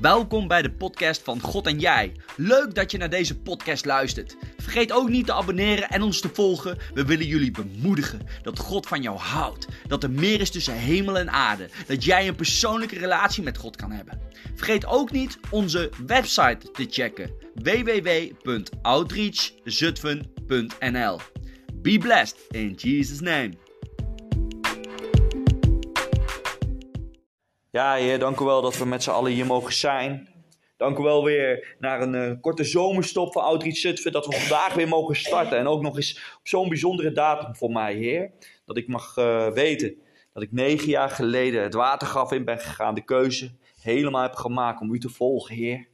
Welkom bij de podcast van God en Jij. Leuk dat je naar deze podcast luistert. Vergeet ook niet te abonneren en ons te volgen. We willen jullie bemoedigen dat God van jou houdt. Dat er meer is tussen hemel en aarde. Dat jij een persoonlijke relatie met God kan hebben. Vergeet ook niet onze website te checken: www.outreachzutphen.nl. Be blessed in Jesus' name. Ja, Heer, dank u wel dat we met z'n allen hier mogen zijn. Dank u wel weer naar een eh, korte zomerstop van Outreach Zutphen, dat we vandaag weer mogen starten. En ook nog eens op zo'n bijzondere datum voor mij, Heer. Dat ik mag eh, weten dat ik negen jaar geleden het watergraf in ben gegaan, de keuze helemaal heb gemaakt om u te volgen, Heer.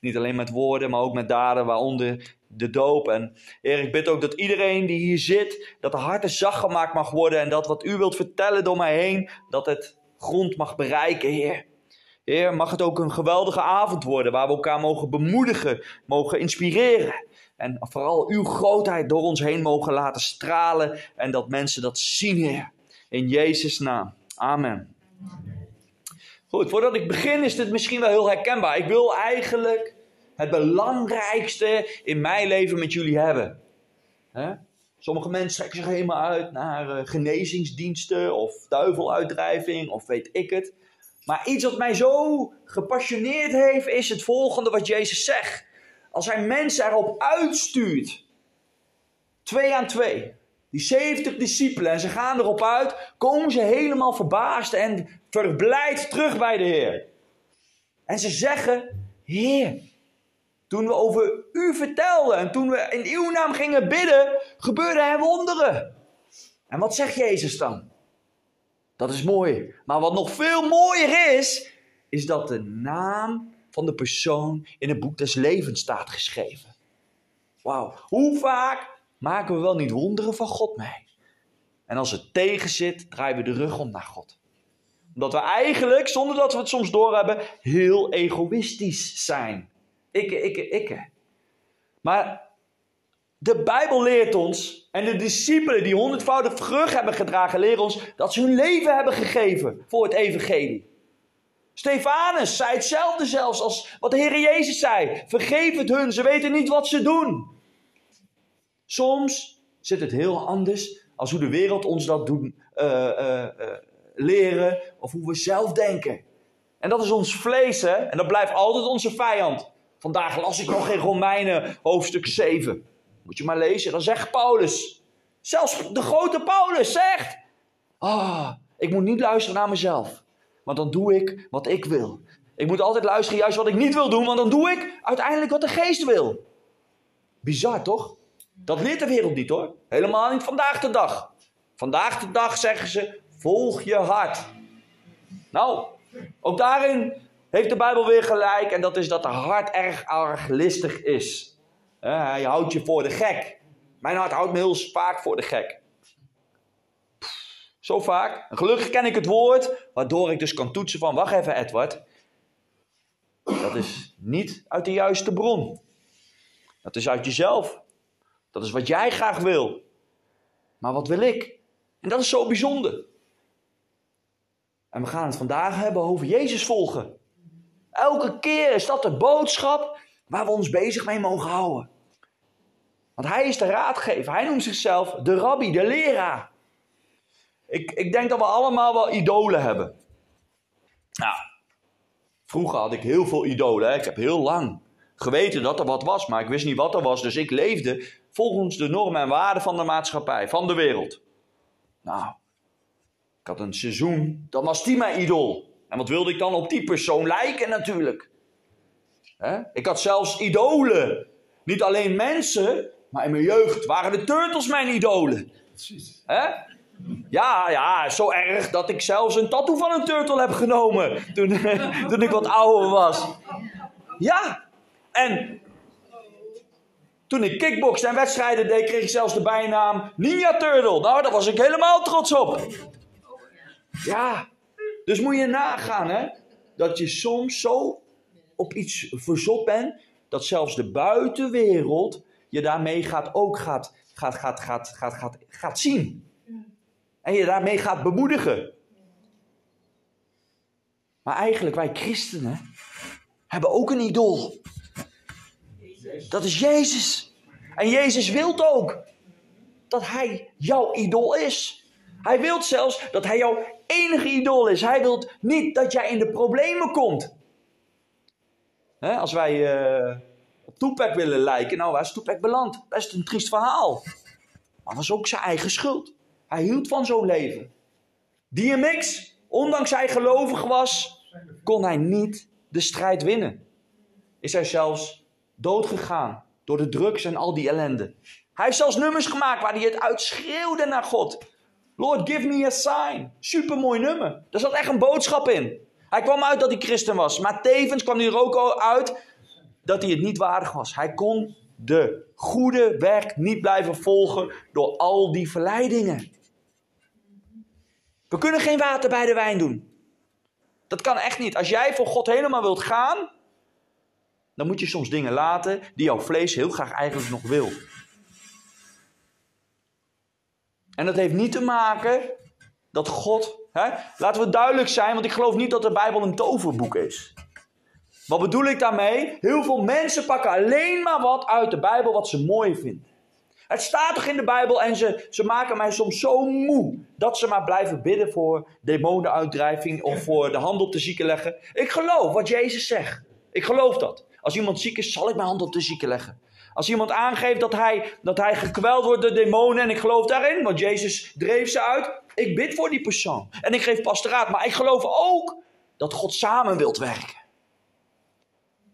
Niet alleen met woorden, maar ook met daden, waaronder de doop. En Heer, ik bid ook dat iedereen die hier zit, dat de harten zacht gemaakt mag worden. En dat wat u wilt vertellen door mij heen, dat het grond mag bereiken, Heer. Heer, mag het ook een geweldige avond worden waar we elkaar mogen bemoedigen, mogen inspireren. En vooral uw grootheid door ons heen mogen laten stralen en dat mensen dat zien, Heer. In Jezus' naam. Amen. Goed, voordat ik begin is dit misschien wel heel herkenbaar. Ik wil eigenlijk het belangrijkste in mijn leven met jullie hebben. Sommige mensen trekken zich helemaal uit naar uh, genezingsdiensten of duiveluitdrijving of weet ik het. Maar iets wat mij zo gepassioneerd heeft is het volgende wat Jezus zegt. Als hij mensen erop uitstuurt, twee aan twee, die 70 discipelen en ze gaan erop uit, komen ze helemaal verbaasd en verblijd terug bij de Heer. En ze zeggen, Heer, toen we over u vertelden en toen we in uw naam gingen bidden, gebeurden er wonderen. En wat zegt Jezus dan? Dat is mooi. Maar wat nog veel mooier is, is dat de naam van de persoon in het boek des levens staat geschreven. Wauw, hoe vaak maken we wel niet wonderen van God mee? En als het tegen zit, draaien we de rug om naar God. Omdat we eigenlijk, zonder dat we het soms doorhebben, heel egoïstisch zijn. Ikke, ikke, ikke. Maar de Bijbel leert ons, en de discipelen die honderdvoudig vrucht hebben gedragen, leren ons dat ze hun leven hebben gegeven voor het evangelie. Stefanus zei hetzelfde zelfs als wat de Heer Jezus zei. Vergeef het hun, ze weten niet wat ze doen. Soms zit het heel anders als hoe de wereld ons dat doet uh, uh, uh, leren of hoe we zelf denken. En dat is ons vlees, hè? En dat blijft altijd onze vijand. Vandaag las ik nog in Romeinen hoofdstuk 7. Moet je maar lezen. Dan zegt Paulus. Zelfs de grote Paulus zegt. Ah, ik moet niet luisteren naar mezelf. Want dan doe ik wat ik wil. Ik moet altijd luisteren juist wat ik niet wil doen. Want dan doe ik uiteindelijk wat de geest wil. Bizar toch? Dat leert de wereld niet hoor. Helemaal niet vandaag de dag. Vandaag de dag zeggen ze: volg je hart. Nou, ook daarin heeft de Bijbel weer gelijk. En dat is dat de hart erg, erg listig is. hij houdt je voor de gek. Mijn hart houdt me heel vaak voor de gek. Zo vaak. Gelukkig ken ik het woord, waardoor ik dus kan toetsen van, wacht even Edward. Dat is niet uit de juiste bron. Dat is uit jezelf. Dat is wat jij graag wil. Maar wat wil ik? En dat is zo bijzonder. En we gaan het vandaag hebben over Jezus volgen. Elke keer is dat de boodschap waar we ons bezig mee mogen houden. Want hij is de raadgever. Hij noemt zichzelf de rabbi, de leraar. Ik, ik denk dat we allemaal wel idolen hebben. Nou, vroeger had ik heel veel idolen. Ik heb heel lang geweten dat er wat was, maar ik wist niet wat er was. Dus ik leefde volgens de normen en waarden van de maatschappij, van de wereld. Nou, ik had een seizoen, dat was die mijn idool. En wat wilde ik dan op die persoon lijken natuurlijk? Ik had zelfs idolen. Niet alleen mensen, maar in mijn jeugd waren de turtles mijn idolen. Ja, ja, zo erg dat ik zelfs een tattoo van een turtle heb genomen toen, toen ik wat ouder was. Ja, en toen ik kickboxen en wedstrijden deed, kreeg ik zelfs de bijnaam Ninja Turtle. Nou, daar was ik helemaal trots op. Ja, dus moet je nagaan, hè, dat je soms zo op iets verzot bent, dat zelfs de buitenwereld je daarmee gaat, ook gaat, gaat, gaat, gaat, gaat, gaat, gaat zien. En je daarmee gaat bemoedigen. Maar eigenlijk wij christenen, hebben ook een idool. Dat is Jezus. En Jezus wil ook dat hij jouw idool is. Hij wil zelfs dat hij jouw enige idool is. Hij wil niet dat jij in de problemen komt. als wij uh, op Toepak willen lijken, nou waar is Toepak beland? Best een triest verhaal. Maar dat was ook zijn eigen schuld. Hij hield van zo'n leven. DMX, ondanks hij gelovig was, kon hij niet de strijd winnen. Is hij zelfs doodgegaan door de drugs en al die ellende. Hij heeft zelfs nummers gemaakt waar hij het uitschreeuwde naar God. Lord, give me a sign. Supermooi nummer. Daar zat echt een boodschap in. Hij kwam uit dat hij christen was. Maar tevens kwam hij er ook uit dat hij het niet waardig was. Hij kon de goede weg niet blijven volgen door al die verleidingen. We kunnen geen water bij de wijn doen. Dat kan echt niet. Als jij voor God helemaal wilt gaan, dan moet je soms dingen laten die jouw vlees heel graag eigenlijk nog wil. En dat heeft niet te maken dat God. Hè, laten we duidelijk zijn, want ik geloof niet dat de Bijbel een toverboek is. Wat bedoel ik daarmee? Heel veel mensen pakken alleen maar wat uit de Bijbel wat ze mooi vinden. Het staat toch in de Bijbel en ze, ze maken mij soms zo moe dat ze maar blijven bidden voor demonenuitdrijving of voor de hand op de zieken leggen. Ik geloof wat Jezus zegt. Ik geloof dat. Als iemand ziek is, zal ik mijn hand op de zieke leggen. Als iemand aangeeft dat hij, dat hij gekweld wordt door demonen en ik geloof daarin, want Jezus dreef ze uit. Ik bid voor die persoon. En ik geef pastoraat. Maar ik geloof ook dat God samen wilt werken.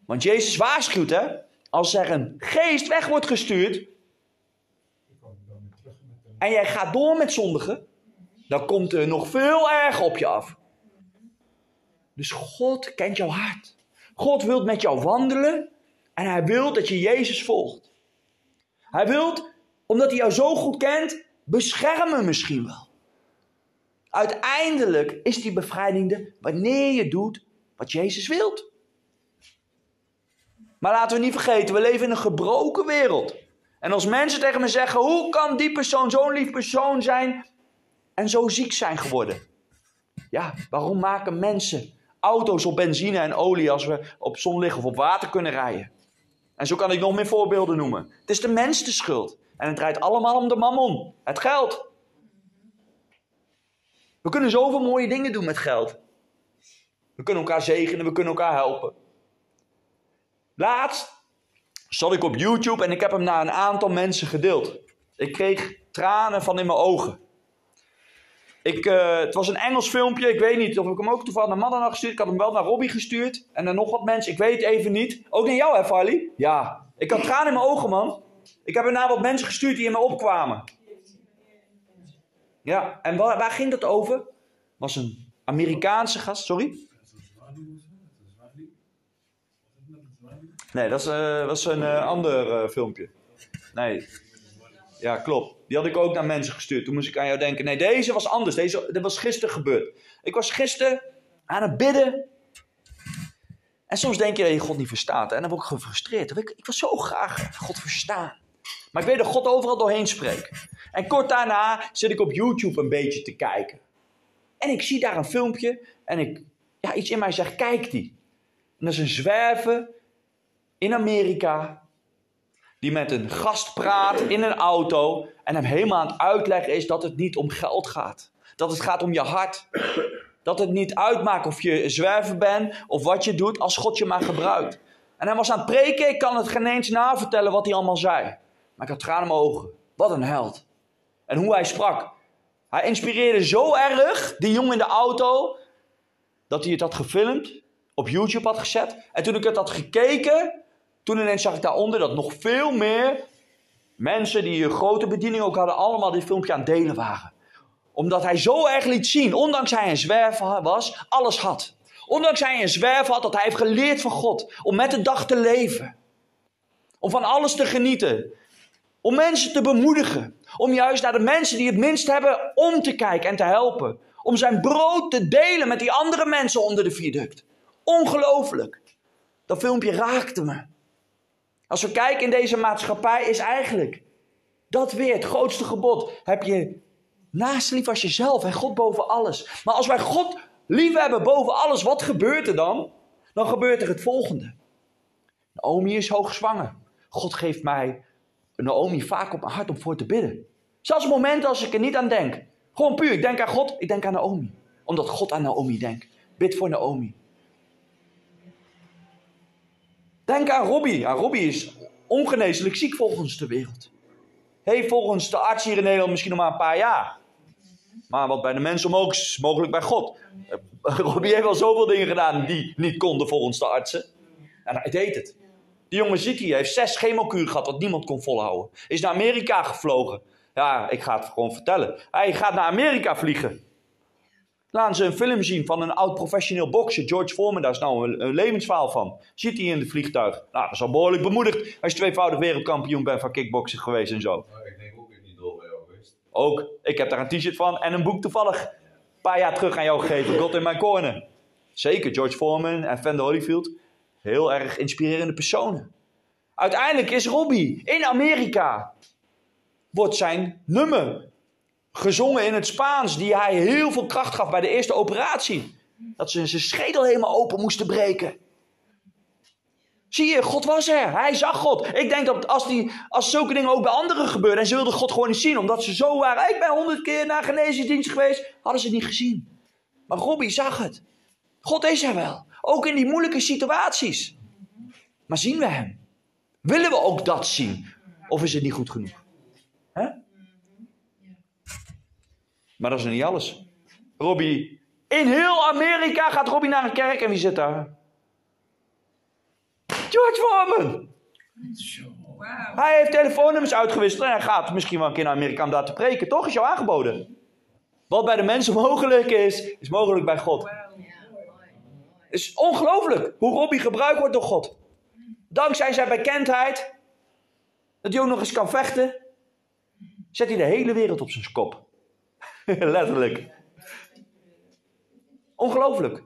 Want Jezus waarschuwt, hè. Als er een geest weg wordt gestuurd. En jij gaat door met zondigen. Dan komt er nog veel erger op je af. Dus God kent jouw hart. God wil met jou wandelen. En hij wil dat je Jezus volgt. Hij wil, omdat hij jou zo goed kent, beschermen misschien wel. Uiteindelijk is die bevrijding er wanneer je doet wat Jezus wilt. Maar laten we niet vergeten, we leven in een gebroken wereld. En als mensen tegen me zeggen: hoe kan die persoon zo'n lief persoon zijn en zo ziek zijn geworden? Ja, waarom maken mensen auto's op benzine en olie als we op zon liggen of op water kunnen rijden? En zo kan ik nog meer voorbeelden noemen. Het is de mens de schuld. En het draait allemaal om de mammon, het geld. We kunnen zoveel mooie dingen doen met geld. We kunnen elkaar zegenen, we kunnen elkaar helpen. Laatst zat ik op YouTube en ik heb hem naar een aantal mensen gedeeld. Ik kreeg tranen van in mijn ogen. Ik, uh, het was een Engels filmpje. Ik weet niet of ik hem ook toevallig naar Madonna gestuurd. Ik had hem wel naar Robbie gestuurd. En naar nog wat mensen. Ik weet even niet. Ook naar jou, hè, Farley? Ja. Ik had tranen in mijn ogen, man. Ik heb naar wat mensen gestuurd die in me opkwamen. Ja, en waar, waar ging dat over? Was een Amerikaanse gast, sorry? Nee, dat was een uh, ander filmpje. Nee. Ja, klopt. Die had ik ook naar mensen gestuurd. Toen moest ik aan jou denken. Nee, deze was anders. Deze, dit was gisteren gebeurd. Ik was gisteren aan het bidden. En soms denk je dat je God niet verstaat. En dan word ik gefrustreerd. Ik, ik wil zo graag God verstaan. Maar ik weet dat God overal doorheen spreekt. En kort daarna zit ik op YouTube een beetje te kijken. En ik zie daar een filmpje. En ik, ja, iets in mij zegt, kijk die. En dat is een zwerver in Amerika. Die met een gast praat in een auto. En hem helemaal aan het uitleggen is dat het niet om geld gaat. Dat het gaat om je hart. Dat het niet uitmaakt of je zwerver bent of wat je doet, als God je maar gebruikt. En hij was aan het preken, ik kan het geen eens navertellen wat hij allemaal zei. Maar ik had tranen in mijn ogen. Wat een held. En hoe hij sprak. Hij inspireerde zo erg die jongen in de auto, dat hij het had gefilmd, op YouTube had gezet. En toen ik het had gekeken, toen ineens zag ik daaronder dat nog veel meer mensen die een grote bediening ook hadden, allemaal dit filmpje aan het delen waren. Omdat hij zo erg liet zien, ondanks hij een zwerver was, alles had. Ondanks hij een zwerver had, dat hij heeft geleerd van God. Om met de dag te leven. Om van alles te genieten. Om mensen te bemoedigen. Om juist naar de mensen die het minst hebben om te kijken en te helpen. Om zijn brood te delen met die andere mensen onder de viaduct. Ongelooflijk. Dat filmpje raakte me. Als we kijken in deze maatschappij, is eigenlijk dat weer het grootste gebod. Heb je naast lief als jezelf en God boven alles. Maar als wij God lief hebben boven alles, wat gebeurt er dan? Dan gebeurt er het volgende. Naomi is hoogzwanger. God geeft mij Naomi vaak op mijn hart om voor te bidden. Zelfs momenten als ik er niet aan denk. Gewoon puur, ik denk aan God, ik denk aan Naomi. Omdat God aan Naomi denkt. Bid voor Naomi. Denk aan Robbie. Robbie is ongeneeslijk ziek volgens de wereld. Heeft volgens de arts hier in Nederland misschien nog maar een paar jaar. Maar wat bij de mensen omhoog is, mogelijk bij God. Robbie heeft al zoveel dingen gedaan die niet konden volgens de artsen. En hij deed het. Die jongen Ziki heeft zes chemokuren gehad wat niemand kon volhouden. Is naar Amerika gevlogen. Ja, ik ga het gewoon vertellen. Hij gaat naar Amerika vliegen. Laten ze een film zien van een oud professioneel bokser, George Foreman. Daar is nou een, een levensverhaal van. Zit hij in het vliegtuig? Nou, dat is al behoorlijk bemoedigd. Hij is tweevoudig wereldkampioen bent van kickboksen geweest en zo. Maar ik denk ook niet dol bij jou geweest. Ook, ik heb daar een t-shirt van en een boek toevallig een paar jaar terug aan jou gegeven. God in mijn corner. Zeker, George Foreman en Vander Holyfield. Heel erg inspirerende personen. Uiteindelijk is Robbie in Amerika. Wordt zijn nummer gezongen in het Spaans, die hij heel veel kracht gaf bij de eerste operatie. Dat ze zijn schedel helemaal open moesten breken. Zie je, God was er. Hij zag God. Ik denk dat als, die, als zulke dingen ook bij anderen gebeuren en ze wilden God gewoon niet zien, omdat ze zo waren. Ik ben honderd keer naar genezingsdienst geweest, hadden ze het niet gezien. Maar Robbie zag het. God is er wel. Ook in die moeilijke situaties. Maar zien we hem? Willen we ook dat zien? Of is het niet goed genoeg? Maar dat is niet alles. Robbie, in heel Amerika gaat Robbie naar een kerk en wie zit daar? George Foreman. Hij heeft telefoonnummers uitgewisseld en hij gaat misschien wel een keer naar Amerika om daar te preken. Toch is jou aangeboden. Wat bij de mensen mogelijk is, is mogelijk bij God. Het is ongelooflijk hoe Robbie gebruikt wordt door God. Dankzij zijn bekendheid, dat hij ook nog eens kan vechten, zet hij de hele wereld op zijn kop. Letterlijk. Ongelooflijk.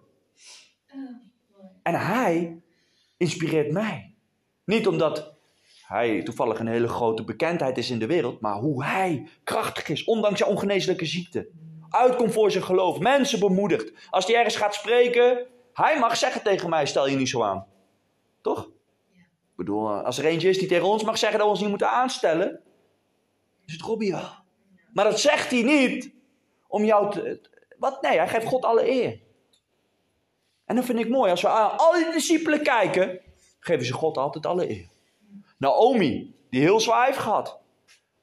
En hij inspireert mij. Niet omdat hij toevallig een hele grote bekendheid is in de wereld, maar hoe hij krachtig is, ondanks zijn ongeneeslijke ziekte. Uitkomt voor zijn geloof, mensen bemoedigt. Als hij ergens gaat spreken, hij mag zeggen tegen mij: stel je niet zo aan. Toch? Ik bedoel, als er eentje is die tegen ons mag zeggen dat we ons niet moeten aanstellen, is het Robbie wel. Maar dat zegt hij niet om jou te. Wat? Nee, hij geeft God alle eer. En dat vind ik mooi. Als we aan al die discipelen kijken, geven ze God altijd alle eer. Naomi, die heel zwaar heeft gehad.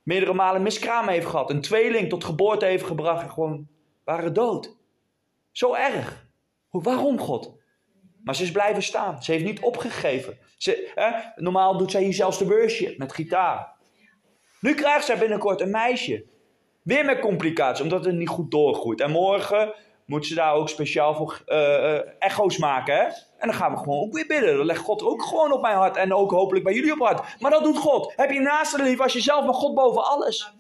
Meerdere malen miskraam heeft gehad. Een tweeling tot geboorte heeft gebracht en gewoon waren dood. Zo erg. Waarom God? Maar ze is blijven staan. Ze heeft niet opgegeven. Ze, hè, normaal doet zij hier zelfs de worship met gitaar. Nu krijgt zij binnenkort een meisje. Weer met complicaties, omdat het niet goed doorgroeit. En morgen moet ze daar ook speciaal voor eh, echo's maken. Hè? En dan gaan we gewoon ook weer bidden. Dan legt God ook gewoon op mijn hart. En ook hopelijk bij jullie op hart. Maar dat doet God. Heb je naast lief als jezelf, maar God boven alles.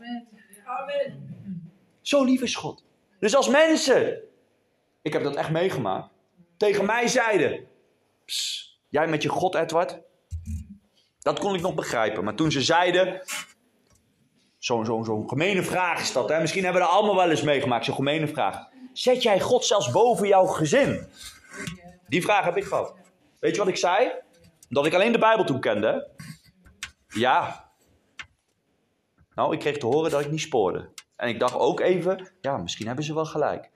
Zo lief is God. Dus als mensen, ik heb dat echt meegemaakt, tegen mij zeiden: "Psst, Jij met je God, Edward. Dat kon ik nog begrijpen. Maar toen ze zeiden. Zo'n zo, zo gemene vraag is dat. Hè? Misschien hebben we dat allemaal wel eens meegemaakt. Zo'n gemene vraag. Zet jij God zelfs boven jouw gezin? Die vraag heb ik gehad. Weet je wat ik zei? Omdat ik alleen de Bijbel toen kende. Ja. Nou, ik kreeg te horen dat ik niet spoorde. En ik dacht ook even, ja, misschien hebben ze wel gelijk.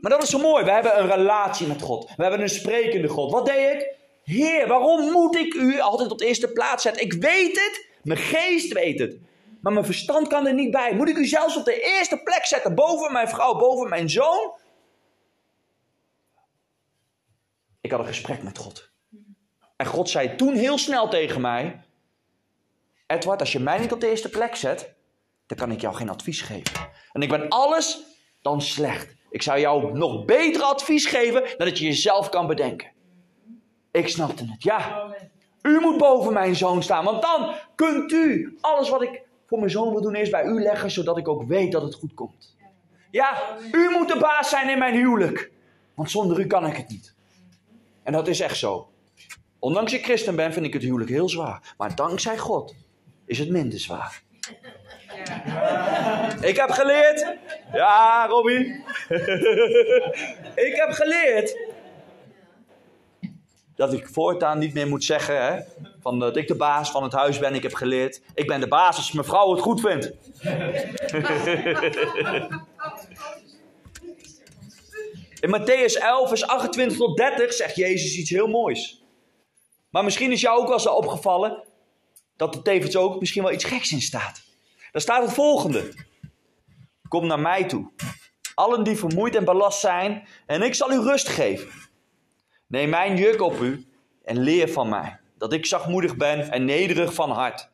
Maar dat is zo mooi. We hebben een relatie met God. We hebben een sprekende God. Wat deed ik? Heer, waarom moet ik u altijd op de eerste plaats zetten? Ik weet het. Mijn geest weet het. Maar mijn verstand kan er niet bij. Moet ik u zelfs op de eerste plek zetten? Boven mijn vrouw, boven mijn zoon? Ik had een gesprek met God. En God zei toen heel snel tegen mij: Edward, als je mij niet op de eerste plek zet, dan kan ik jou geen advies geven. En ik ben alles dan slecht. Ik zou jou nog beter advies geven dan dat je jezelf kan bedenken. Ik snapte het, ja. U moet boven mijn zoon staan, want dan kunt u alles wat ik voor mijn zoon wil doen eerst bij u leggen, zodat ik ook weet dat het goed komt. Ja, u moet de baas zijn in mijn huwelijk, want zonder u kan ik het niet. En dat is echt zo. Ondanks ik christen ben, vind ik het huwelijk heel zwaar. Maar dankzij God is het minder zwaar. Ik heb geleerd. Ja, Robbie. ik heb geleerd. Dat ik voortaan niet meer moet zeggen hè, van dat ik de baas van het huis ben. Ik heb geleerd. Ik ben de baas als mijn vrouw het goed vindt. In Matthäus 11, vers 28 tot 30 zegt Jezus iets heel moois. Maar misschien is jou ook wel eens opgevallen dat er tevens ook misschien wel iets geks in staat. Daar staat het volgende. Kom naar mij toe. Allen die vermoeid en belast zijn, en ik zal u rust geven. Neem mijn juk op u en leer van mij, dat ik zachtmoedig ben en nederig van hart.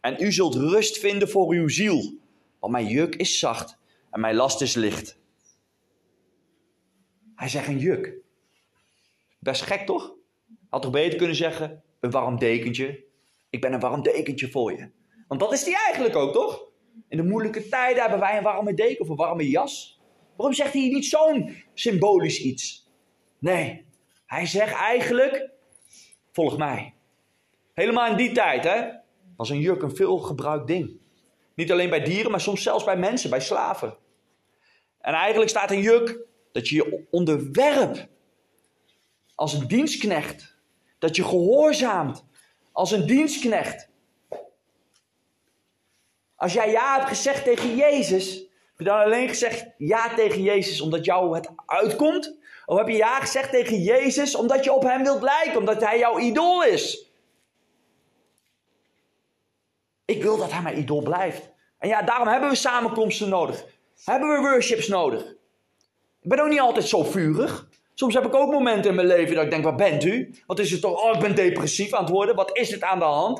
En u zult rust vinden voor uw ziel, want mijn juk is zacht en mijn last is licht. Hij zegt een juk. Best gek toch? Had toch beter kunnen zeggen, een warm dekentje. Ik ben een warm dekentje voor je. Want dat is die eigenlijk ook, toch? In de moeilijke tijden hebben wij een warme deken of een warme jas. Waarom zegt hij niet zo'n symbolisch iets? Nee, hij zegt eigenlijk, volg mij. Helemaal in die tijd, hè, was een juk een veelgebruikt ding. Niet alleen bij dieren, maar soms zelfs bij mensen, bij slaven. En eigenlijk staat een juk dat je je onderwerpt als een dienstknecht. Dat je gehoorzaamt als een dienstknecht. Als jij ja hebt gezegd tegen Jezus, heb je dan alleen gezegd ja tegen Jezus omdat jou het uitkomt? Of heb je ja gezegd tegen Jezus omdat je op hem wilt lijken, omdat hij jouw idool is? Ik wil dat hij mijn idool blijft. En ja, daarom hebben we samenkomsten nodig. Hebben we worships nodig. Ik ben ook niet altijd zo vurig. Soms heb ik ook momenten in mijn leven dat ik denk, waar bent u? Wat is het toch? Oh, ik ben depressief aan het worden. Wat is het aan de hand?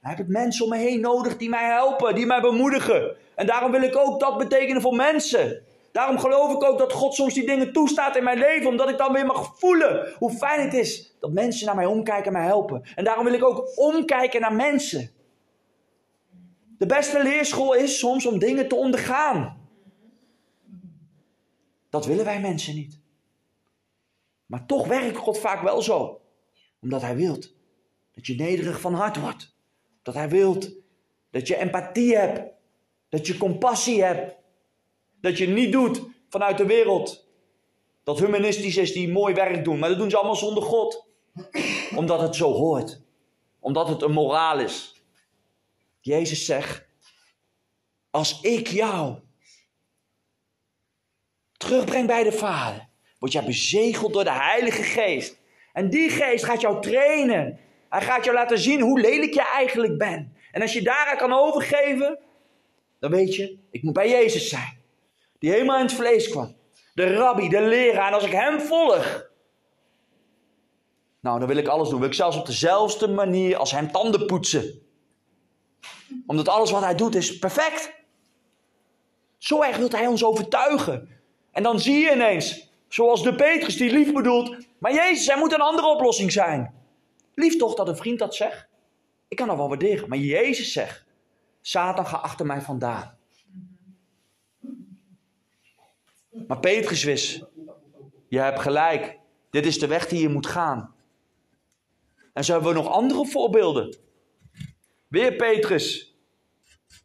Dan heb ik mensen om me heen nodig die mij helpen, die mij bemoedigen. En daarom wil ik ook dat betekenen voor mensen. Daarom geloof ik ook dat God soms die dingen toestaat in mijn leven, omdat ik dan weer mag voelen hoe fijn het is dat mensen naar mij omkijken en mij helpen. En daarom wil ik ook omkijken naar mensen. De beste leerschool is soms om dingen te ondergaan. Dat willen wij mensen niet. Maar toch werkt God vaak wel zo. Omdat Hij wilt dat je nederig van hart wordt. Dat Hij wilt dat je empathie hebt. Dat je compassie hebt. Dat je niet doet vanuit de wereld. Dat humanistisch is die mooi werk doen. Maar dat doen ze allemaal zonder God. Omdat het zo hoort. Omdat het een moraal is. Jezus zegt. Als ik jou terugbreng bij de Vader word jij bezegeld door de Heilige Geest. En die geest gaat jou trainen. Hij gaat jou laten zien hoe lelijk je eigenlijk bent. En als je daaraan kan overgeven, dan weet je, ik moet bij Jezus zijn. Die helemaal in het vlees kwam. De rabbi, de leraar. En als ik hem volg, nou, dan wil ik alles doen. Wil ik zelfs op dezelfde manier als hem tanden poetsen. Omdat alles wat hij doet is perfect. Zo erg wil hij ons overtuigen. En dan zie je ineens Zoals de Petrus die lief bedoelt. Maar Jezus, er moet een andere oplossing zijn. Lief toch dat een vriend dat zegt? Ik kan dat wel waarderen. Maar Jezus zegt: Satan, ga achter mij vandaan. Maar Petrus wist: Je hebt gelijk. Dit is de weg die je moet gaan. En zo hebben we nog andere voorbeelden. Weer Petrus.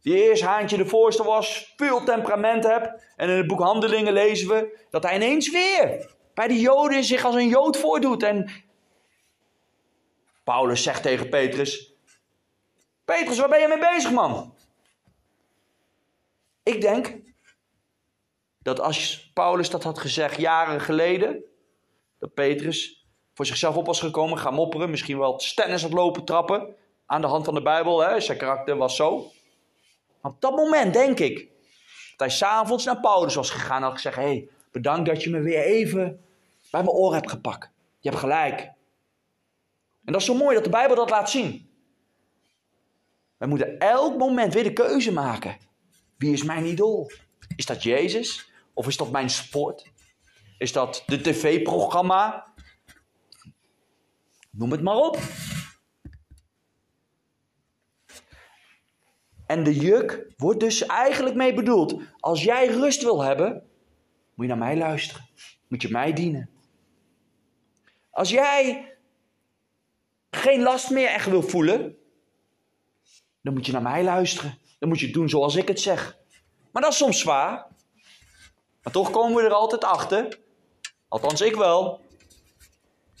Die eerst haantje de voorste was, veel temperament hebt. En in het boek Handelingen lezen we dat hij ineens weer bij de Joden zich als een Jood voordoet. En Paulus zegt tegen Petrus: Petrus, waar ben je mee bezig, man? Ik denk dat als Paulus dat had gezegd jaren geleden, dat Petrus voor zichzelf op was gekomen, gaan mopperen, misschien wel stennis had lopen trappen aan de hand van de Bijbel. Hè? Zijn karakter was zo. Op dat moment denk ik dat hij s'avonds naar Paulus was gegaan en had gezegd: Hé, hey, bedankt dat je me weer even bij mijn oor hebt gepakt. Je hebt gelijk. En dat is zo mooi dat de Bijbel dat laat zien. Wij moeten elk moment weer de keuze maken. Wie is mijn idool? Is dat Jezus? Of is dat mijn sport? Is dat de tv-programma? Noem het maar op. En de juk wordt dus eigenlijk mee bedoeld. Als jij rust wil hebben, moet je naar mij luisteren. Moet je mij dienen. Als jij geen last meer echt wil voelen, dan moet je naar mij luisteren. Dan moet je doen zoals ik het zeg. Maar dat is soms zwaar. Maar toch komen we er altijd achter. Althans, ik wel.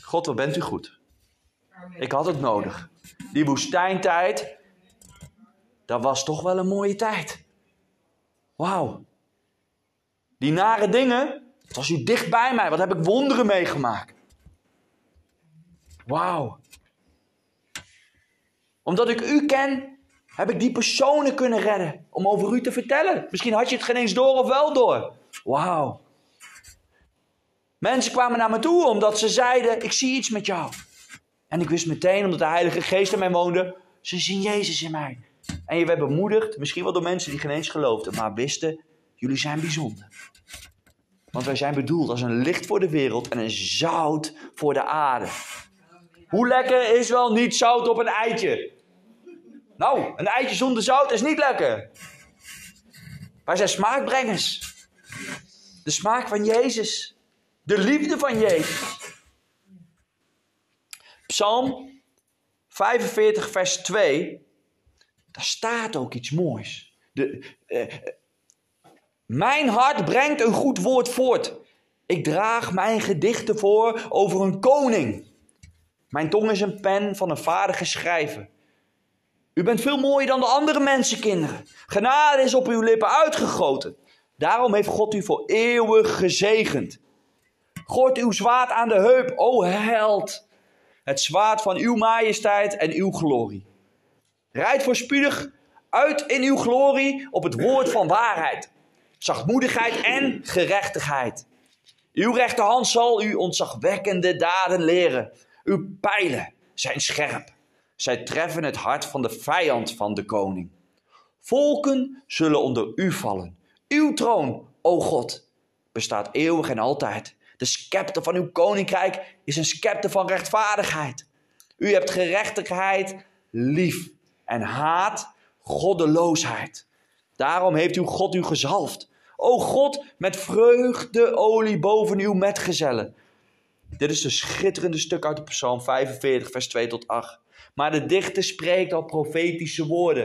God, wat bent u goed. Ik had het nodig. Die woestijntijd, dat was toch wel een mooie tijd. Wauw. Die nare dingen, het was u dicht bij mij. Wat heb ik wonderen meegemaakt. Wauw. Omdat ik u ken, heb ik die personen kunnen redden. Om over u te vertellen. Misschien had je het geen eens door of wel door. Wauw. Mensen kwamen naar me toe omdat ze zeiden: Ik zie iets met jou. En ik wist meteen, omdat de Heilige Geest in mij woonde, ze zien Jezus in mij. En je werd bemoedigd, misschien wel door mensen die geen eens geloofden, maar wisten: Jullie zijn bijzonder. Want wij zijn bedoeld als een licht voor de wereld en een zout voor de aarde. Hoe lekker is wel niet zout op een eitje? Nou, een eitje zonder zout is niet lekker. Wij zijn smaakbrengers. De smaak van Jezus. De liefde van Jezus. Psalm 45, vers 2. Daar staat ook iets moois. De, eh, mijn hart brengt een goed woord voort. Ik draag mijn gedichten voor over een koning. Mijn tong is een pen van een vaardige schrijver. U bent veel mooier dan de andere mensenkinderen. Genade is op uw lippen uitgegoten. Daarom heeft God u voor eeuwig gezegend. Gooit uw zwaard aan de heup, o held. Het zwaard van uw majesteit en uw glorie. Rijd voorspoedig uit in uw glorie op het woord van waarheid zachtmoedigheid en gerechtigheid. Uw rechterhand zal u ontzagwekkende daden leren. Uw pijlen zijn scherp. Zij treffen het hart van de vijand van de koning. Volken zullen onder u vallen. Uw troon, o God, bestaat eeuwig en altijd. De scepter van uw koninkrijk is een scepter van rechtvaardigheid. U hebt gerechtigheid lief en haat goddeloosheid. Daarom heeft uw God u gezalfd. O God, met vreugdeolie boven uw metgezellen. Dit is een schitterende stuk uit de Psalm 45, vers 2 tot 8. Maar de dichter spreekt al profetische woorden.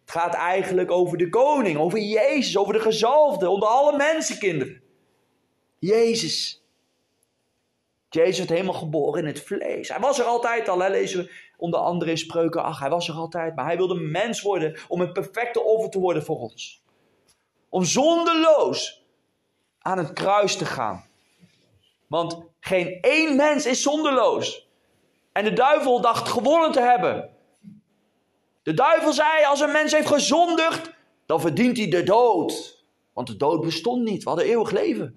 Het gaat eigenlijk over de koning, over Jezus, over de gezalfde, onder alle mensenkinderen. Jezus. Jezus werd helemaal geboren in het vlees. Hij was er altijd al, hè, lezen we onder andere in Spreuken 8. Hij was er altijd, maar hij wilde mens worden om een perfecte offer te worden voor ons. Om zonderloos aan het kruis te gaan. Want geen één mens is zonderloos. En de duivel dacht gewonnen te hebben. De duivel zei: als een mens heeft gezondigd, dan verdient hij de dood. Want de dood bestond niet, we hadden eeuwig leven.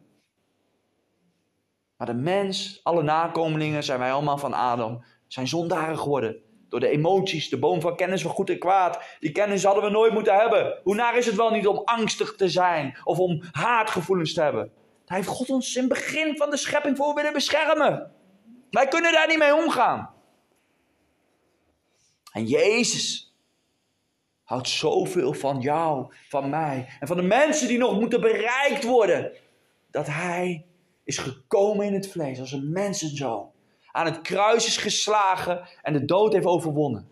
Maar de mens, alle nakomelingen, zijn wij allemaal van Adam, zijn zondaren geworden. Door de emoties, de boom van kennis van goed en kwaad. Die kennis hadden we nooit moeten hebben. Hoe naar is het wel niet om angstig te zijn of om haatgevoelens te hebben? Daar heeft God ons in het begin van de schepping voor willen beschermen. Wij kunnen daar niet mee omgaan. En Jezus houdt zoveel van jou, van mij en van de mensen die nog moeten bereikt worden. Dat Hij is gekomen in het vlees als een mensenzoon aan het kruis is geslagen en de dood heeft overwonnen.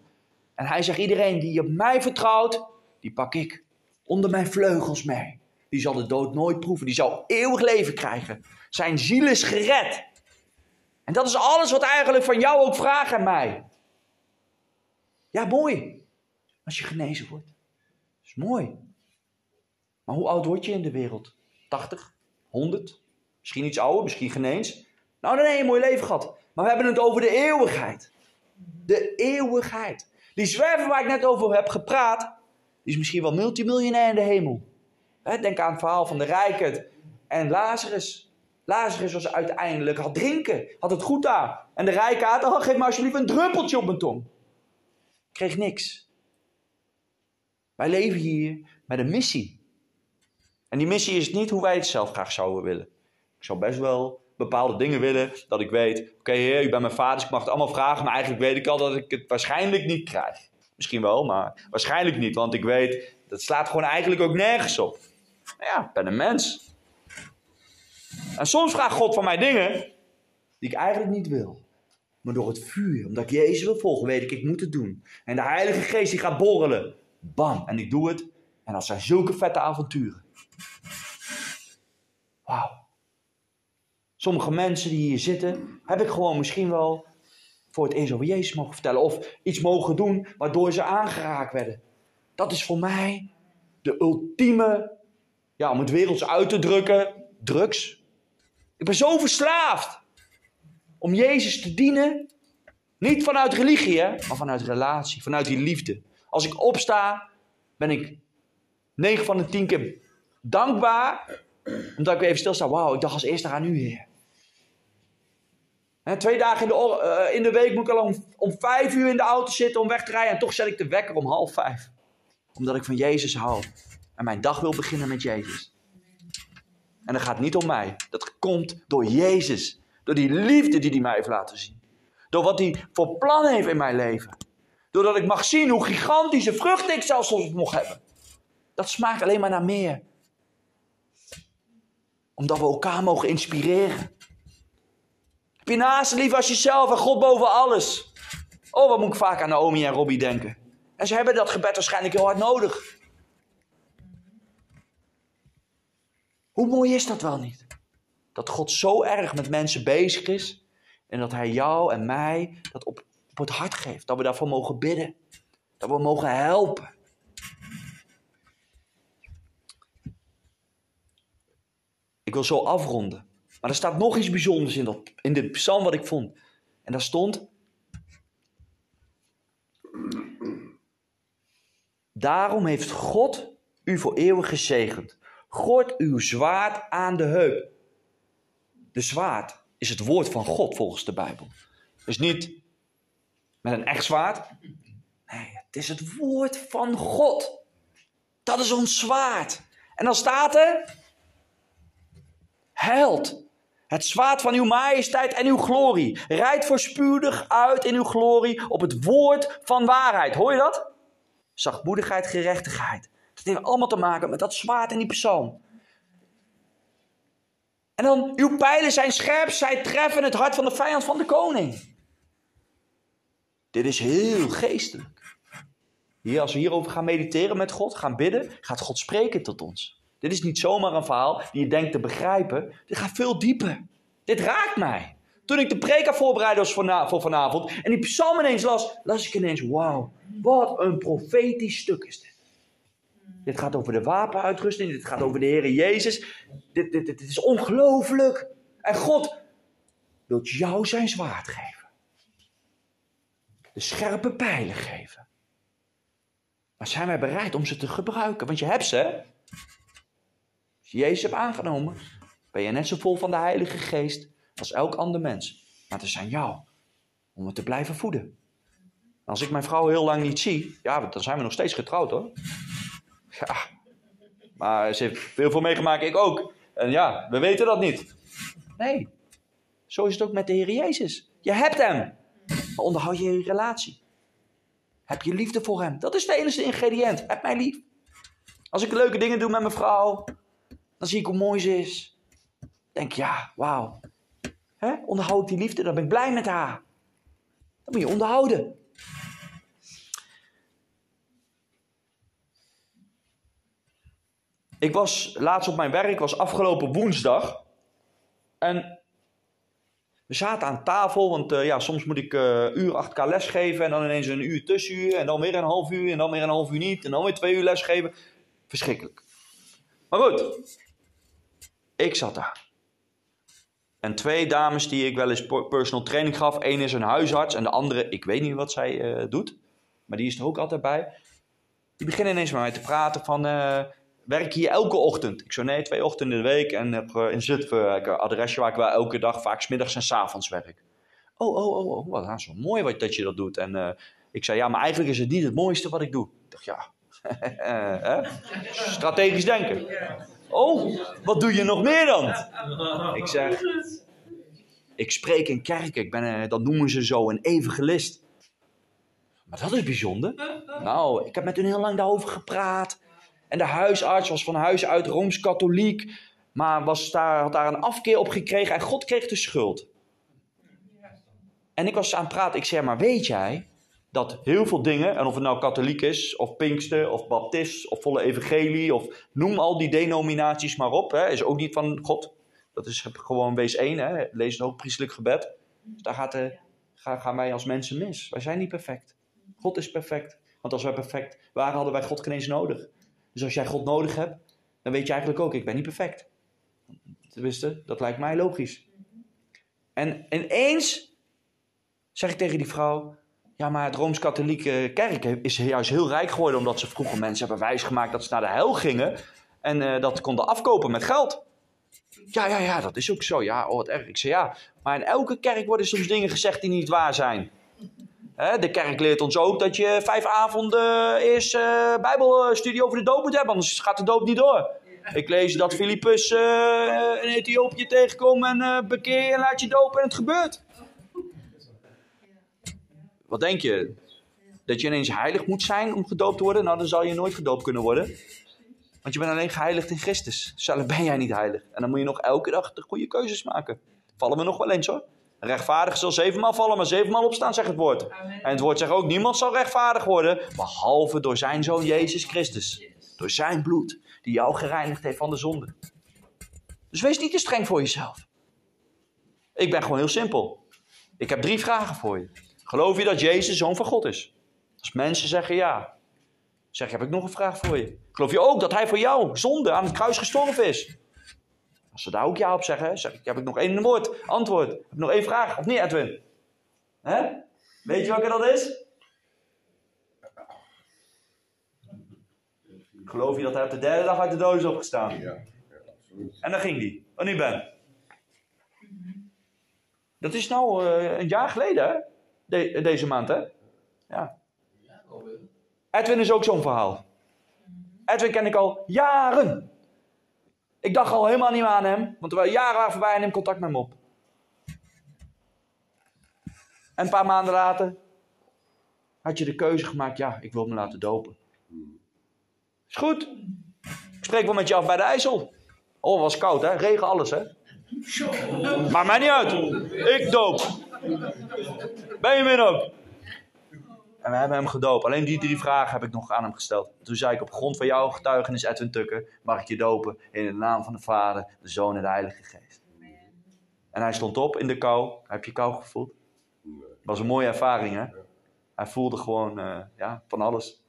En hij zegt, iedereen die op mij vertrouwt, die pak ik onder mijn vleugels mee. Die zal de dood nooit proeven, die zal eeuwig leven krijgen. Zijn ziel is gered. En dat is alles wat eigenlijk van jou ook vraagt aan mij. Ja, mooi. Als je genezen wordt. Dat is mooi. Maar hoe oud word je in de wereld? 80? 100? Misschien iets ouder, misschien geen eens. Nou, dan heb je een mooi leven gehad. Maar we hebben het over de eeuwigheid. De eeuwigheid. Die zwerver waar ik net over heb gepraat, die is misschien wel multimiljonair in de hemel. denk aan het verhaal van de rijken en Lazarus. Lazarus was uiteindelijk, had drinken, had het goed daar. En de rijke had, oh, geef me alsjeblieft een druppeltje op mijn tong. Kreeg niks. Wij leven hier met een missie. En die missie is niet hoe wij het zelf graag zouden willen. Ik zou best wel bepaalde dingen willen. Dat ik weet, oké heer, u bent mijn vader, dus ik mag het allemaal vragen. Maar eigenlijk weet ik al dat ik het waarschijnlijk niet krijg. Misschien wel, maar waarschijnlijk niet. Want ik weet, dat slaat gewoon eigenlijk ook nergens op. Nou ja, ik ben een mens. En soms vraagt God van mij dingen die ik eigenlijk niet wil. Maar door het vuur, omdat ik Jezus wil volgen, weet ik, ik moet het doen. En de Heilige Geest die gaat borrelen. Bam, en ik doe het. En dat zijn zulke vette avonturen. Wauw. Sommige mensen die hier zitten, heb ik gewoon misschien wel voor het eerst over Jezus mogen vertellen. Of iets mogen doen waardoor ze aangeraakt werden. Dat is voor mij de ultieme, ja, om het werelds uit te drukken, drugs. Ik ben zo verslaafd om Jezus te dienen. Niet vanuit religie, hè, maar vanuit relatie, vanuit die liefde. Als ik opsta, ben ik 9 van de 10 keer dankbaar. Omdat ik weer even stilsta. Wauw, ik dacht als eerste aan u, Heer. Twee dagen in de, eh, in de week moet ik al om, om vijf uur in de auto zitten om weg te rijden. En toch zet ik de wekker om half vijf. Omdat ik van Jezus hou. En mijn dag wil beginnen met Jezus. En dat gaat niet om mij. Dat komt door Jezus. Door die liefde die hij mij heeft laten zien. Door wat hij voor plan heeft in mijn leven. Doordat ik mag zien hoe gigantische vruchten ik zelfs soms mocht hebben. Dat smaakt alleen maar naar meer. Omdat we elkaar mogen inspireren. Heb je naast lief als jezelf en God boven alles. Oh, wat moet ik vaak aan Naomi en Robbie denken. En ze hebben dat gebed waarschijnlijk heel hard nodig. Hoe mooi is dat wel niet? Dat God zo erg met mensen bezig is. En dat Hij jou en mij dat op, op het hart geeft. Dat we daarvoor mogen bidden. Dat we mogen helpen. Ik wil zo afronden. Maar er staat nog iets bijzonders in, dat, in dit psalm wat ik vond. En daar stond... Daarom heeft God u voor eeuwig gezegend. Gord uw zwaard aan de heup. De zwaard is het woord van God volgens de Bijbel. Dus niet met een echt zwaard. Nee, het is het woord van God. Dat is ons zwaard. En dan staat er... Held, het zwaard van uw majesteit en uw glorie. Rijd voorspuwdig uit in uw glorie op het woord van waarheid. Hoor je dat? Zachtmoedigheid, gerechtigheid. Dat heeft allemaal te maken met dat zwaard in die psalm. En dan, uw pijlen zijn scherp, zij treffen het hart van de vijand van de koning. Dit is heel geestelijk. Hier, als we hierover gaan mediteren met God, gaan bidden, gaat God spreken tot ons. Dit is niet zomaar een verhaal die je denkt te begrijpen. Dit gaat veel dieper. Dit raakt mij. Toen ik de preek aan voorbereiden was voor vanavond en die psalm ineens las, las ik ineens, wauw, wat een profetisch stuk is dit. Dit gaat over de wapenuitrusting, dit gaat over de Heer Jezus. Dit, dit, dit is ongelooflijk. En God wil jou zijn zwaard geven. De scherpe pijlen geven. Maar zijn wij bereid om ze te gebruiken? Want je hebt ze? Als je Jezus hebt aangenomen, ben je net zo vol van de Heilige Geest als elk ander mens. Maar het is aan jou om het te blijven voeden. Als ik mijn vrouw heel lang niet zie, ja, dan zijn we nog steeds getrouwd hoor. Ja, maar ze heeft veel voor meegemaakt, ik ook. En ja, we weten dat niet. Nee, zo is het ook met de Heer Jezus. Je hebt Hem, maar onderhoud je je relatie. Heb je liefde voor Hem. Dat is het enige ingrediënt. Heb mij lief. Als ik leuke dingen doe met mijn vrouw, dan zie ik hoe mooi ze is. Denk ja, wauw. Onderhoud die liefde, dan ben ik blij met haar. Dat moet je onderhouden. Ik was laatst op mijn werk, was afgelopen woensdag. En we zaten aan tafel, want uh, ja, soms moet ik uh, uur achter elkaar lesgeven. En dan ineens een uur tussenuur. En dan weer een half uur. En dan weer een half uur niet. En dan weer twee uur lesgeven. Verschrikkelijk. Maar goed. Ik zat daar. En twee dames die ik wel eens personal training gaf. Eén is een huisarts en de andere, ik weet niet wat zij uh, doet. Maar die is er ook altijd bij. Die beginnen ineens met mij te praten van... Werk je elke ochtend? Ik zo nee, twee ochtenden in de week. En heb uh, in Zutphen een adresje waar ik wel elke dag, vaak 's middags en 's avonds werk. Oh, oh, oh, oh wat nou, zo mooi wat, dat je dat doet. En uh, ik zei, ja, maar eigenlijk is het niet het mooiste wat ik doe. Ik dacht, ja, strategisch denken. Oh, wat doe je nog meer dan? Ik zeg, ik spreek in kerken. Ik ben, dat noemen ze zo een evangelist. Maar dat is bijzonder. Nou, ik heb met hun heel lang daarover gepraat. En de huisarts was van huis uit Rooms-Katholiek. Maar was daar, had daar een afkeer op gekregen. En God kreeg de schuld. En ik was aan het praten. Ik zei, maar weet jij dat heel veel dingen, en of het nou katholiek is, of pinkster, of baptist, of volle evangelie, of noem al die denominaties maar op, hè, is ook niet van God. Dat is gewoon wees één, hè, lees het hoogpriestelijk gebed. Dus daar gaat de, gaan, gaan wij als mensen mis. Wij zijn niet perfect. God is perfect. Want als wij perfect waren, hadden wij God geen eens nodig. Dus als jij God nodig hebt, dan weet je eigenlijk ook, ik ben niet perfect. Tenminste, dat lijkt mij logisch. En ineens zeg ik tegen die vrouw, ja, maar het Rooms-Katholieke kerk is juist heel rijk geworden omdat ze vroeger mensen hebben wijsgemaakt dat ze naar de hel gingen en eh, dat konden afkopen met geld. Ja, ja, ja, dat is ook zo. Ja, oh, wat erg. Ik zei ja, maar in elke kerk worden soms dingen gezegd die niet waar zijn. De kerk leert ons ook dat je vijf avonden eerst eh, bijbelstudie over de doop moet hebben, anders gaat de doop niet door. Ik lees dat Filippus eh, in Ethiopië tegenkomt en eh, bekeer en laat je dopen en het gebeurt. Wat denk je? Dat je ineens heilig moet zijn om gedoopt te worden? Nou, dan zal je nooit gedoopt kunnen worden. Want je bent alleen geheiligd in Christus. Zelf ben jij niet heilig. En dan moet je nog elke dag de goede keuzes maken. Vallen we nog wel eens hoor. Een rechtvaardige zal zevenmaal vallen, maar zevenmaal opstaan, zegt het woord. En het woord zegt ook, niemand zal rechtvaardig worden, behalve door zijn Zoon Jezus Christus. Door zijn bloed, die jou gereinigd heeft van de zonde. Dus wees niet te streng voor jezelf. Ik ben gewoon heel simpel. Ik heb drie vragen voor je. Geloof je dat Jezus Zoon van God is? Als mensen zeggen ja, zeg heb ik nog een vraag voor je. Geloof je ook dat hij voor jou, zonde, aan het kruis gestorven is? Als ze daar ook ja op zeggen, zeg ik, heb ik nog één woord, antwoord. Heb ik nog één vraag, of niet Edwin? Hè? Weet je welke dat is? Geloof je dat hij op de derde dag uit de dood is opgestaan? Ja, ja absoluut. En dan ging die. Oh, nu ben. Dat is nou eh, een jaar geleden, hè? De- deze maand, hè? Ja. Edwin is ook zo'n verhaal. Edwin ken ik al jaren. Ik dacht al helemaal niet meer aan hem, want er waren jaren voorbij en neem contact met hem op. En een paar maanden later had je de keuze gemaakt, ja, ik wil me laten dopen. Is goed. Ik spreek wel met je af bij de IJssel. Oh, was koud, hè? Regen, alles, hè? Maakt mij niet uit. Ik doop. Benjamin ook. En we hebben hem gedoopt. Alleen die drie vragen heb ik nog aan hem gesteld. Toen zei ik, op grond van jouw getuigenis, Edwin Tukker, mag ik je dopen in de naam van de Vader, de Zoon en de Heilige Geest. En hij stond op in de kou. Heb je kou gevoeld? Het was een mooie ervaring, hè? Hij voelde gewoon, eh, ja, van alles.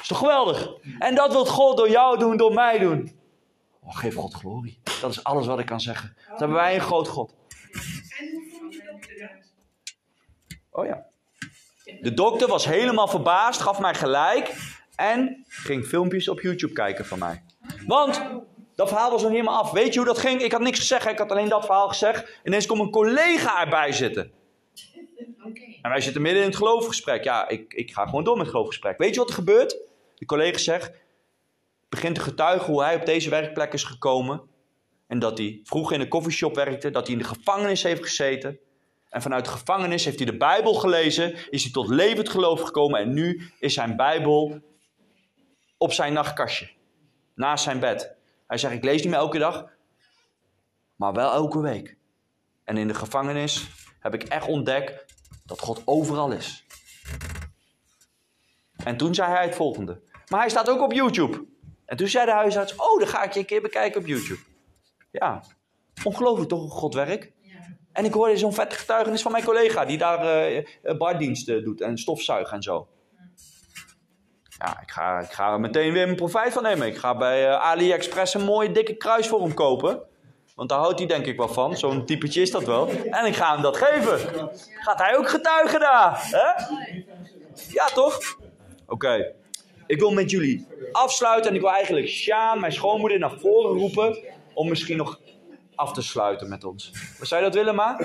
is toch geweldig? En dat wil God door jou doen, door mij doen. Oh, geef God glorie. Dat is alles wat ik kan zeggen. Dat hebben wij een groot God. Dat? Oh ja. De dokter was helemaal verbaasd, gaf mij gelijk en ging filmpjes op YouTube kijken van mij. Want dat verhaal was nog niet helemaal af. Weet je hoe dat ging? Ik had niks gezegd, ik had alleen dat verhaal gezegd. Ineens komt een collega erbij zitten. Oké. En wij zitten midden in het geloofgesprek. Ja, ik, ik ga gewoon door met het geloofgesprek. Weet je wat er gebeurt? De collega zegt, begint te getuigen hoe hij op deze werkplek is gekomen. En dat hij vroeger in een koffieshop werkte, dat hij in de gevangenis heeft gezeten. En vanuit de gevangenis heeft hij de Bijbel gelezen, is hij tot levend geloof gekomen en nu is zijn Bijbel op zijn nachtkastje, naast zijn bed. Hij zegt, ik lees niet meer elke dag, maar wel elke week. En in de gevangenis heb ik echt ontdekt dat God overal is. En toen zei hij het volgende. Maar hij staat ook op YouTube. En toen zei de huisarts, oh, dan ga ik je een keer bekijken op YouTube. Ja, ongelooflijk toch, God werk. En ik hoorde zo'n vette getuigenis van mijn collega, die daar eh, eh, bardiensten doet en stofzuigen en zo. Ja, ik ga, ik ga er meteen weer mijn profijt van nemen. Ik ga bij eh, AliExpress een mooie dikke kruisvorm kopen. Want daar houdt hij denk ik wel van. Zo'n typetje is dat wel. En ik ga hem dat geven. Gaat hij ook getuigen daar? Hè? Ja, toch? Oké. Ik wil met jullie afsluiten. En ik wil eigenlijk Sjaan, mijn schoonmoeder, naar voren roepen. Om misschien nog af te sluiten met ons. Zou je dat willen, ma?